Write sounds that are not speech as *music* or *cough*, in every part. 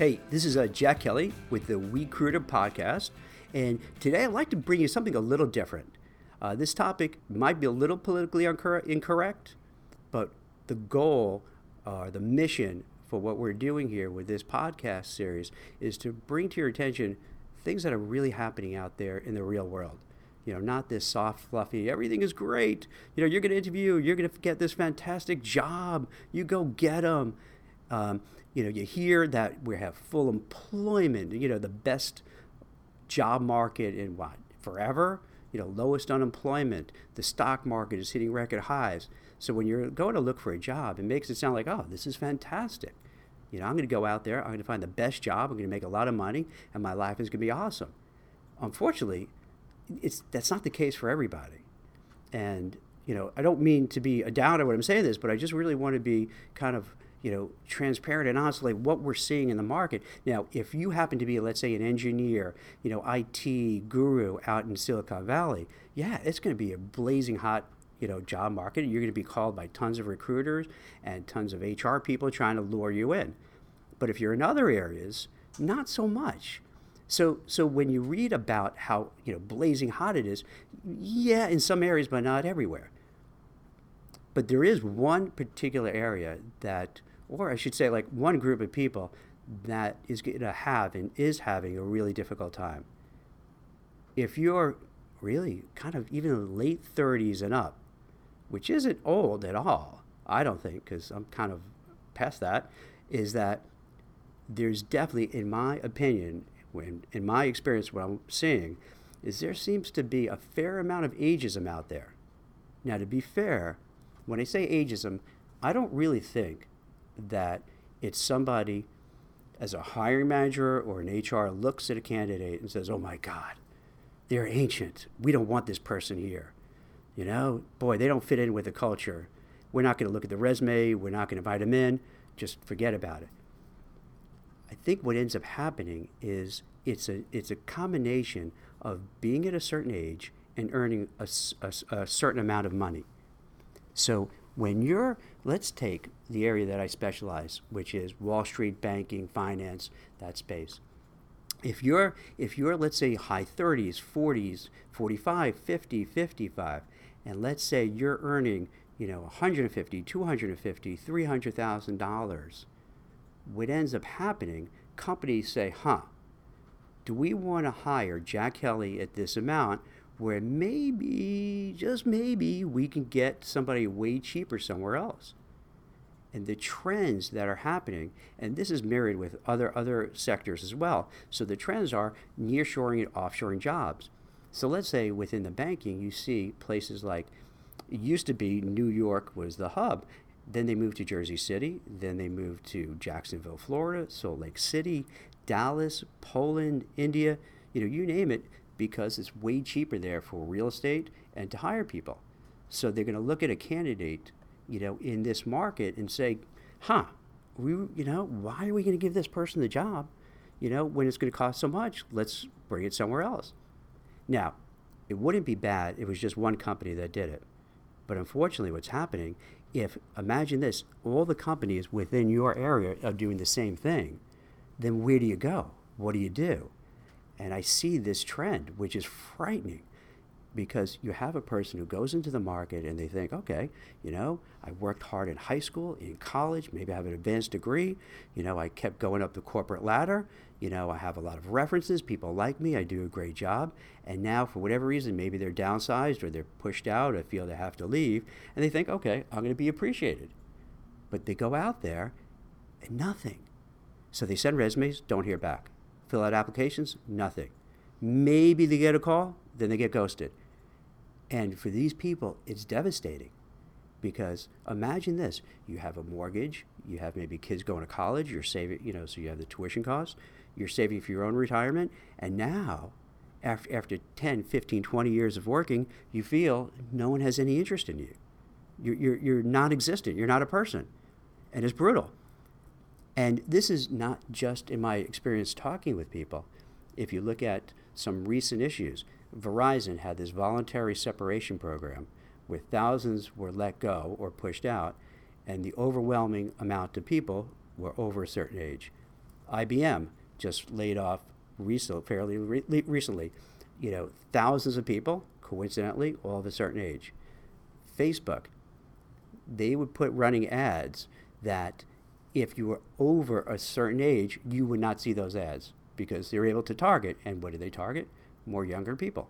Hey, this is uh, Jack Kelly with the WeCruitr podcast, and today I'd like to bring you something a little different. Uh, this topic might be a little politically incorrect, but the goal or uh, the mission for what we're doing here with this podcast series is to bring to your attention things that are really happening out there in the real world. You know, not this soft, fluffy, everything is great. You know, you're going to interview, you're going to get this fantastic job, you go get them. Um, you know, you hear that we have full employment, you know, the best job market in what, forever? You know, lowest unemployment. The stock market is hitting record highs. So when you're going to look for a job, it makes it sound like, oh, this is fantastic. You know, I'm going to go out there, I'm going to find the best job, I'm going to make a lot of money, and my life is going to be awesome. Unfortunately, it's that's not the case for everybody. And you know, I don't mean to be a downer when I'm saying this, but I just really want to be kind of you know, transparent and honest, like what we're seeing in the market. Now, if you happen to be, let's say, an engineer, you know, IT guru out in Silicon Valley, yeah, it's going to be a blazing hot, you know, job market. You're going to be called by tons of recruiters and tons of HR people trying to lure you in. But if you're in other areas, not so much. So, so when you read about how you know blazing hot it is, yeah, in some areas, but not everywhere. But there is one particular area that or I should say, like one group of people that is going to have and is having a really difficult time. If you're really kind of even late 30s and up, which isn't old at all, I don't think, because I'm kind of past that, is that there's definitely, in my opinion, when, in my experience, what I'm seeing, is there seems to be a fair amount of ageism out there. Now, to be fair, when I say ageism, I don't really think that it's somebody as a hiring manager or an HR looks at a candidate and says, "Oh my God, they're ancient. We don't want this person here." You know, boy, they don't fit in with the culture. We're not going to look at the resume. We're not going to invite them in. Just forget about it. I think what ends up happening is it's a it's a combination of being at a certain age and earning a, a, a certain amount of money. So when you're, let's take the area that I specialize, which is Wall Street banking, finance, that space. If you're, if you're, let's say, high 30s, 40s, 45, 50, 55, and let's say you're earning, you know, 150, 250, 300,000 dollars, what ends up happening, companies say, huh, do we want to hire Jack Kelly at this amount where maybe, just maybe, we can get somebody way cheaper somewhere else. And the trends that are happening, and this is mirrored with other other sectors as well. So the trends are nearshoring and offshoring jobs. So let's say within the banking, you see places like it used to be New York was the hub. Then they moved to Jersey City. Then they moved to Jacksonville, Florida, Salt Lake City, Dallas, Poland, India. You know, you name it because it's way cheaper there for real estate and to hire people. So they're going to look at a candidate, you know, in this market and say, "Huh, we, you know, why are we going to give this person the job, you know, when it's going to cost so much? Let's bring it somewhere else." Now, it wouldn't be bad if it was just one company that did it. But unfortunately, what's happening, if imagine this, all the companies within your area are doing the same thing, then where do you go? What do you do? And I see this trend, which is frightening because you have a person who goes into the market and they think, okay, you know, I worked hard in high school, in college, maybe I have an advanced degree, you know, I kept going up the corporate ladder, you know, I have a lot of references, people like me, I do a great job, and now for whatever reason, maybe they're downsized or they're pushed out or feel they have to leave, and they think, okay, I'm going to be appreciated. But they go out there and nothing. So they send resumes, don't hear back fill out applications, nothing. Maybe they get a call, then they get ghosted. And for these people, it's devastating because imagine this you have a mortgage, you have maybe kids going to college, you're saving, you know, so you have the tuition costs, you're saving for your own retirement, and now after, after 10, 15, 20 years of working, you feel no one has any interest in you. You're, you're, you're non existent, you're not a person. And it's brutal. And this is not just in my experience talking with people. If you look at some recent issues, Verizon had this voluntary separation program where thousands were let go or pushed out, and the overwhelming amount of people were over a certain age. IBM just laid off recently, fairly re- recently, you know, thousands of people, coincidentally, all of a certain age. Facebook, they would put running ads that if you were over a certain age, you would not see those ads because they're able to target. And what do they target? More younger people.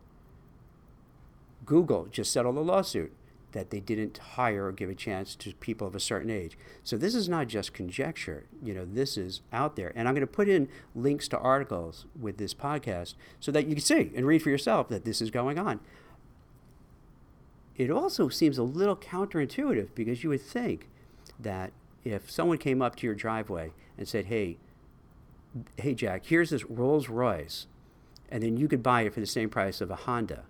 Google just settled a lawsuit that they didn't hire or give a chance to people of a certain age. So this is not just conjecture. You know, this is out there. And I'm going to put in links to articles with this podcast so that you can see and read for yourself that this is going on. It also seems a little counterintuitive because you would think that if someone came up to your driveway and said, "Hey, hey Jack, here's this Rolls Royce," and then you could buy it for the same price of a Honda,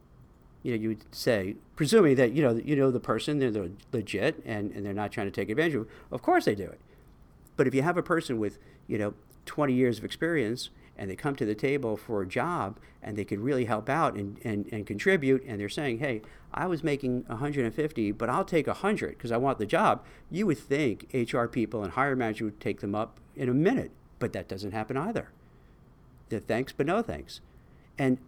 you know, you would say, presuming that you know you know the person, they're, they're legit and, and they're not trying to take advantage of. you, Of course, they do it. But if you have a person with you know 20 years of experience and they come to the table for a job and they could really help out and, and, and contribute and they're saying hey i was making 150 but i'll take 100 because i want the job you would think hr people and hire manager would take them up in a minute but that doesn't happen either. They're thanks but no thanks. And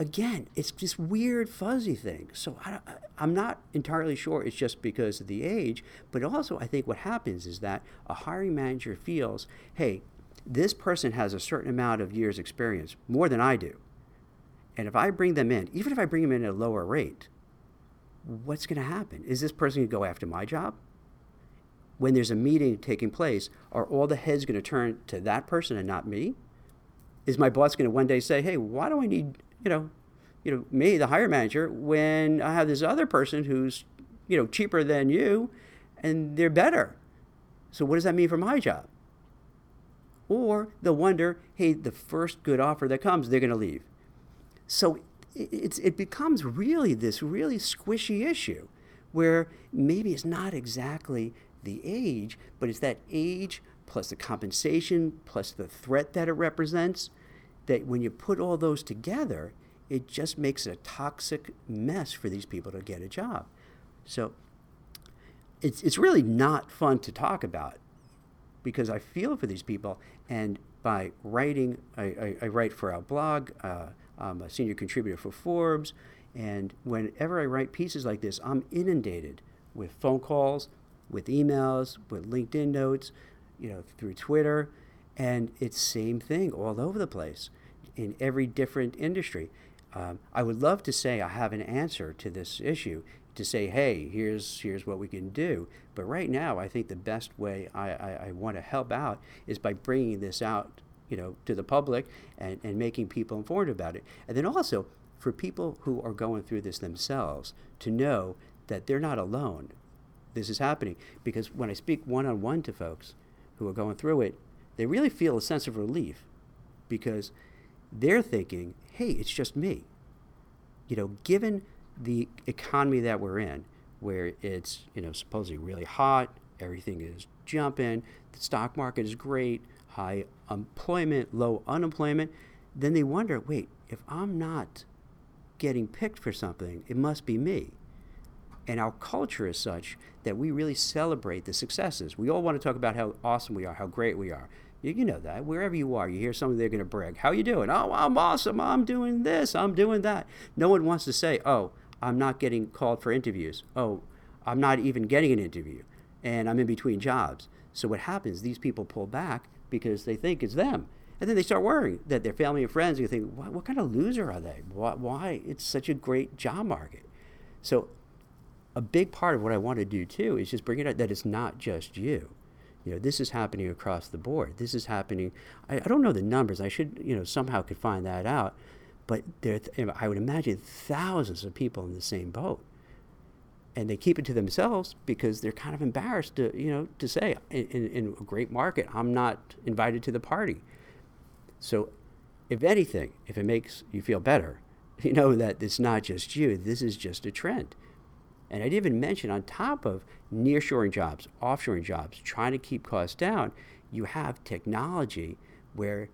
again, it's this weird, fuzzy thing. So I, am not entirely sure it's just because of the age, but also I think what happens is that a hiring manager feels, hey, this person has a certain amount of years experience, more than I do. And if I bring them in, even if I bring them in at a lower rate, what's going to happen? Is this person going to go after my job? When there's a meeting taking place, are all the heads going to turn to that person and not me? Is my boss going to one day say, hey, why do I need you know, you know, me, the hire manager, when I have this other person who's, you know, cheaper than you and they're better. So what does that mean for my job? Or they'll wonder, hey, the first good offer that comes, they're going to leave. So it's, it becomes really this really squishy issue where maybe it's not exactly the age, but it's that age plus the compensation plus the threat that it represents that when you put all those together, it just makes it a toxic mess for these people to get a job. So it's, it's really not fun to talk about because I feel for these people. And by writing, I, I, I write for our blog, uh, I'm a senior contributor for Forbes. And whenever I write pieces like this, I'm inundated with phone calls, with emails, with LinkedIn notes, you know, through Twitter. And it's same thing all over the place in every different industry. Um, I would love to say I have an answer to this issue to say, hey, here's here's what we can do. But right now, I think the best way I, I, I want to help out is by bringing this out, you know, to the public and, and making people informed about it. And then also for people who are going through this themselves to know that they're not alone. This is happening because when I speak one on one to folks who are going through it, they really feel a sense of relief because they're thinking, hey, it's just me. You know, given the economy that we're in, where it's, you know, supposedly really hot, everything is jumping, the stock market is great, high employment, low unemployment, then they wonder, wait, if I'm not getting picked for something, it must be me. And our culture is such that we really celebrate the successes. We all want to talk about how awesome we are, how great we are. You, you know that. Wherever you are, you hear somebody, they're going to brag. How you doing? Oh, I'm awesome. I'm doing this. I'm doing that. No one wants to say, oh, I'm not getting called for interviews. Oh, I'm not even getting an interview. And I'm in between jobs. So what happens, these people pull back because they think it's them. And then they start worrying that their family and friends, you think, what, what kind of loser are they? Why, why? It's such a great job market. So a big part of what I want to do too is just bring it out that it's not just you. You know, this is happening across the board. This is happening. I, I don't know the numbers. I should, you know, somehow could find that out. But there, I would imagine thousands of people in the same boat, and they keep it to themselves because they're kind of embarrassed to, you know, to say in, in, in a great market, I'm not invited to the party. So, if anything, if it makes you feel better, *laughs* you know that it's not just you. This is just a trend. And I'd even mention on top of nearshoring jobs, offshoring jobs, trying to keep costs down, you have technology where,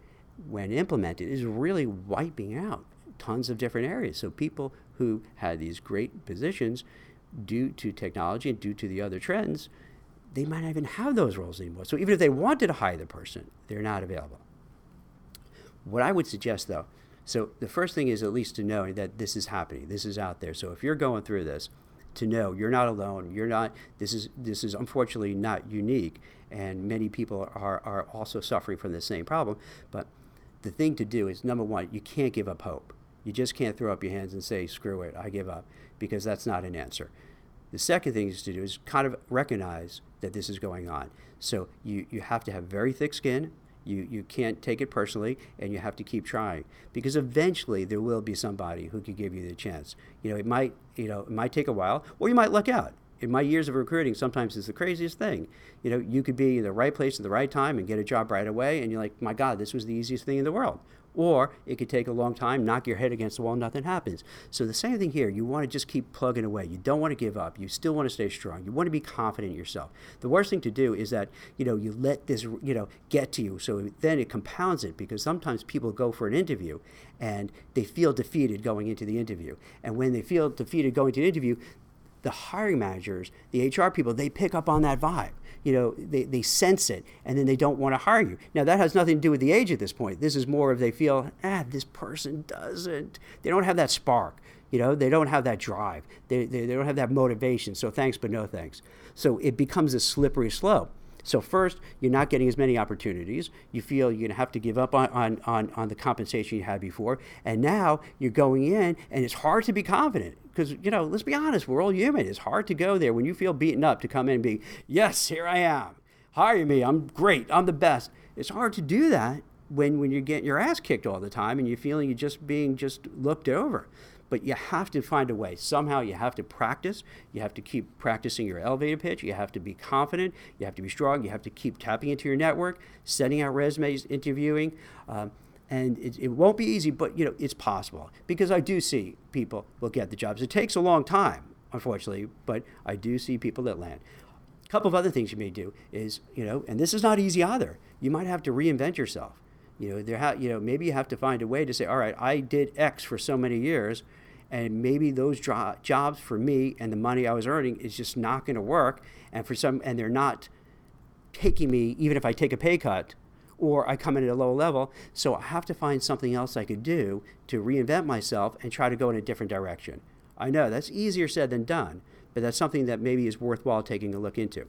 when implemented, is really wiping out tons of different areas. So people who had these great positions, due to technology and due to the other trends, they might not even have those roles anymore. So even if they wanted to hire the person, they're not available. What I would suggest though, so the first thing is at least to know that this is happening. This is out there. So if you're going through this, to know you're not alone. You're not. This is this is unfortunately not unique, and many people are are also suffering from the same problem. But the thing to do is number one, you can't give up hope. You just can't throw up your hands and say, "Screw it, I give up," because that's not an answer. The second thing is to do is kind of recognize that this is going on. So you, you have to have very thick skin. You, you can't take it personally, and you have to keep trying because eventually there will be somebody who can give you the chance. You know, it might you know it might take a while, or you might luck out. In my years of recruiting, sometimes it's the craziest thing. You know, you could be in the right place at the right time and get a job right away, and you're like, my God, this was the easiest thing in the world. Or it could take a long time, knock your head against the wall, nothing happens. So the same thing here. You want to just keep plugging away. You don't want to give up. You still want to stay strong. You want to be confident in yourself. The worst thing to do is that, you know, you let this, you know, get to you. So then it compounds it because sometimes people go for an interview and they feel defeated going into the interview. And when they feel defeated going to the interview, the hiring managers, the HR people, they pick up on that vibe. You know, they, they sense it and then they don't want to hire you. Now, that has nothing to do with the age at this point. This is more of they feel, ah, this person doesn't, they don't have that spark. You know, they don't have that drive. They, they, they don't have that motivation. So thanks, but no thanks. So it becomes a slippery slope. So first, you're not getting as many opportunities. You feel you're going to have to give up on, on, on, on the compensation you had before. And now you're going in, and it's hard to be confident because, you know, let's be honest, we're all human. It's hard to go there when you feel beaten up to come in and be, yes, here I am. Hire me. I'm great. I'm the best. It's hard to do that when, when you're getting your ass kicked all the time and you're feeling you're just being just looked over but you have to find a way. Somehow you have to practice. You have to keep practicing your elevator pitch. You have to be confident. You have to be strong. You have to keep tapping into your network, sending out resumes, interviewing. Um, and it, it won't be easy, but you know it's possible because I do see people will get the jobs. It takes a long time, unfortunately, but I do see people that land. A couple of other things you may do is you know, and this is not easy either. You might have to reinvent yourself. You know, there ha- you know maybe you have to find a way to say, all right, I did X for so many years and maybe those jo- jobs for me and the money I was earning is just not going to work, and for some, and they're not taking me even if I take a pay cut or I come in at a low level. So I have to find something else I could do to reinvent myself and try to go in a different direction. I know that's easier said than done, but that's something that maybe is worthwhile taking a look into.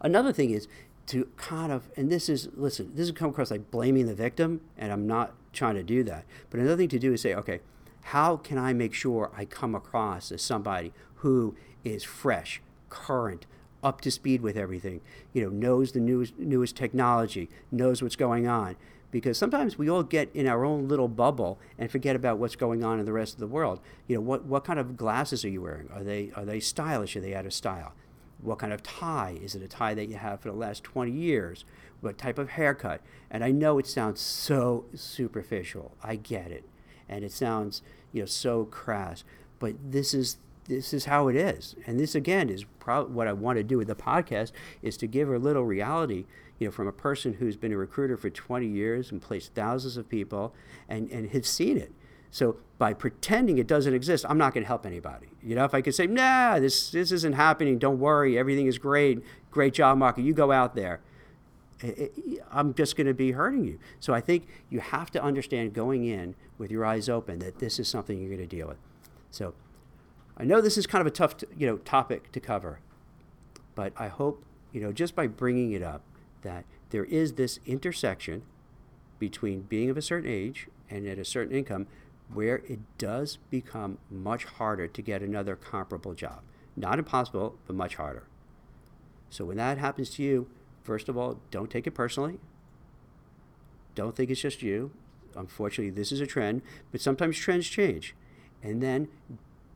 Another thing is to kind of, and this is, listen, this has come across like blaming the victim, and I'm not trying to do that. But another thing to do is say, okay, how can I make sure I come across as somebody who is fresh, current, up to speed with everything, you know, knows the newest, newest technology, knows what's going on? Because sometimes we all get in our own little bubble and forget about what's going on in the rest of the world. You know, what, what kind of glasses are you wearing? Are they, are they stylish? Are they out of style? What kind of tie? Is it a tie that you have for the last 20 years? What type of haircut? And I know it sounds so superficial. I get it and it sounds you know so crass but this is this is how it is. And this again is probably what i want to do with the podcast is to give a little reality you know from a person who's been a recruiter for 20 years and placed thousands of people and and has seen it. So by pretending it doesn't exist i'm not going to help anybody. You know if i could say nah this this isn't happening. Don't worry. Everything is great. Great job market you go out there I'm just going to be hurting you. So I think you have to understand going in with your eyes open that this is something you're going to deal with. So I know this is kind of a tough, you know, topic to cover, but I hope, you know, just by bringing it up, that there is this intersection between being of a certain age and at a certain income where it does become much harder to get another comparable job. Not impossible, but much harder. So when that happens to you, First of all, don't take it personally. Don't think it's just you. Unfortunately, this is a trend, but sometimes trends change. And then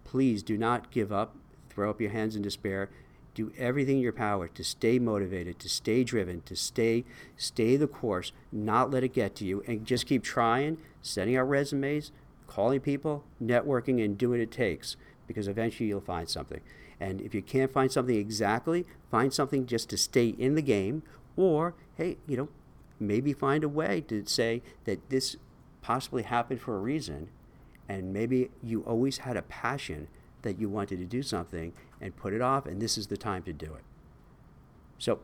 please do not give up, throw up your hands in despair. Do everything in your power to stay motivated, to stay driven, to stay stay the course, not let it get to you, and just keep trying, sending out resumes, calling people, networking, and do what it takes because eventually you'll find something. And if you can't find something exactly, find something just to stay in the game, or hey, you know, maybe find a way to say that this possibly happened for a reason, and maybe you always had a passion that you wanted to do something and put it off, and this is the time to do it. So,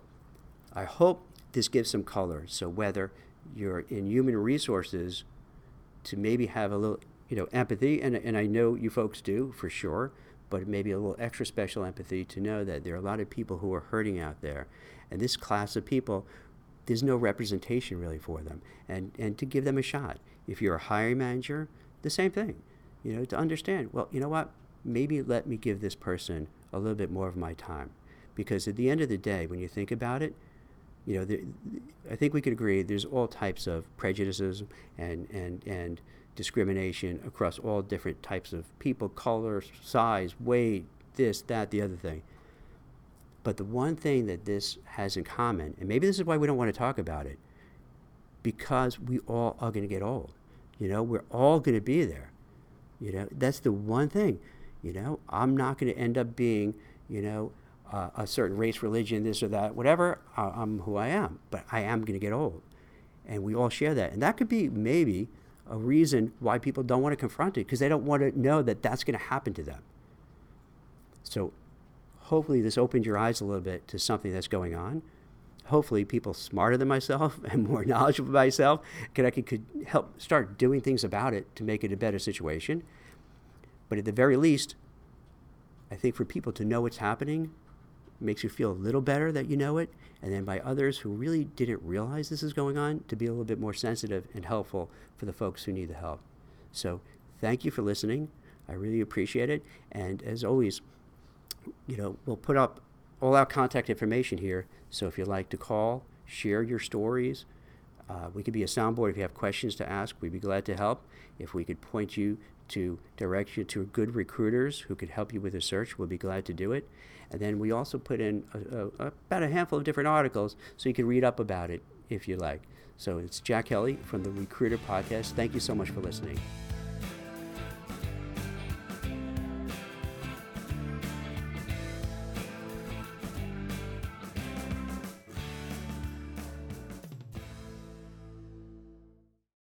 I hope this gives some color. So, whether you're in human resources to maybe have a little, you know, empathy, and, and I know you folks do for sure, but maybe a little extra special empathy to know that there are a lot of people who are hurting out there. And this class of people, there's no representation really for them. And, and to give them a shot. If you're a hiring manager, the same thing. You know, to understand, well, you know what? Maybe let me give this person a little bit more of my time. Because at the end of the day, when you think about it, you know, I think we could agree there's all types of prejudices and, and, and discrimination across all different types of people, color, size, weight, this, that, the other thing. But the one thing that this has in common, and maybe this is why we don't want to talk about it, because we all are going to get old. You know, we're all going to be there. You know, that's the one thing. You know, I'm not going to end up being, you know, uh, a certain race, religion, this or that, whatever. Uh, I'm who I am, but I am going to get old. And we all share that. And that could be maybe a reason why people don't want to confront it because they don't want to know that that's going to happen to them. So hopefully this opened your eyes a little bit to something that's going on. Hopefully people smarter than myself *laughs* and more knowledgeable than myself could, I could, could help start doing things about it to make it a better situation. But at the very least, I think for people to know what's happening makes you feel a little better that you know it. And then by others who really didn't realize this is going on, to be a little bit more sensitive and helpful for the folks who need the help. So thank you for listening. I really appreciate it. And as always, you know, we'll put up all our contact information here. So if you'd like to call, share your stories, uh, we could be a soundboard if you have questions to ask. We'd be glad to help. If we could point you to direct you to good recruiters who could help you with a search, we'll be glad to do it. And then we also put in a, a, about a handful of different articles so you can read up about it if you like. So it's Jack Kelly from the Recruiter Podcast. Thank you so much for listening.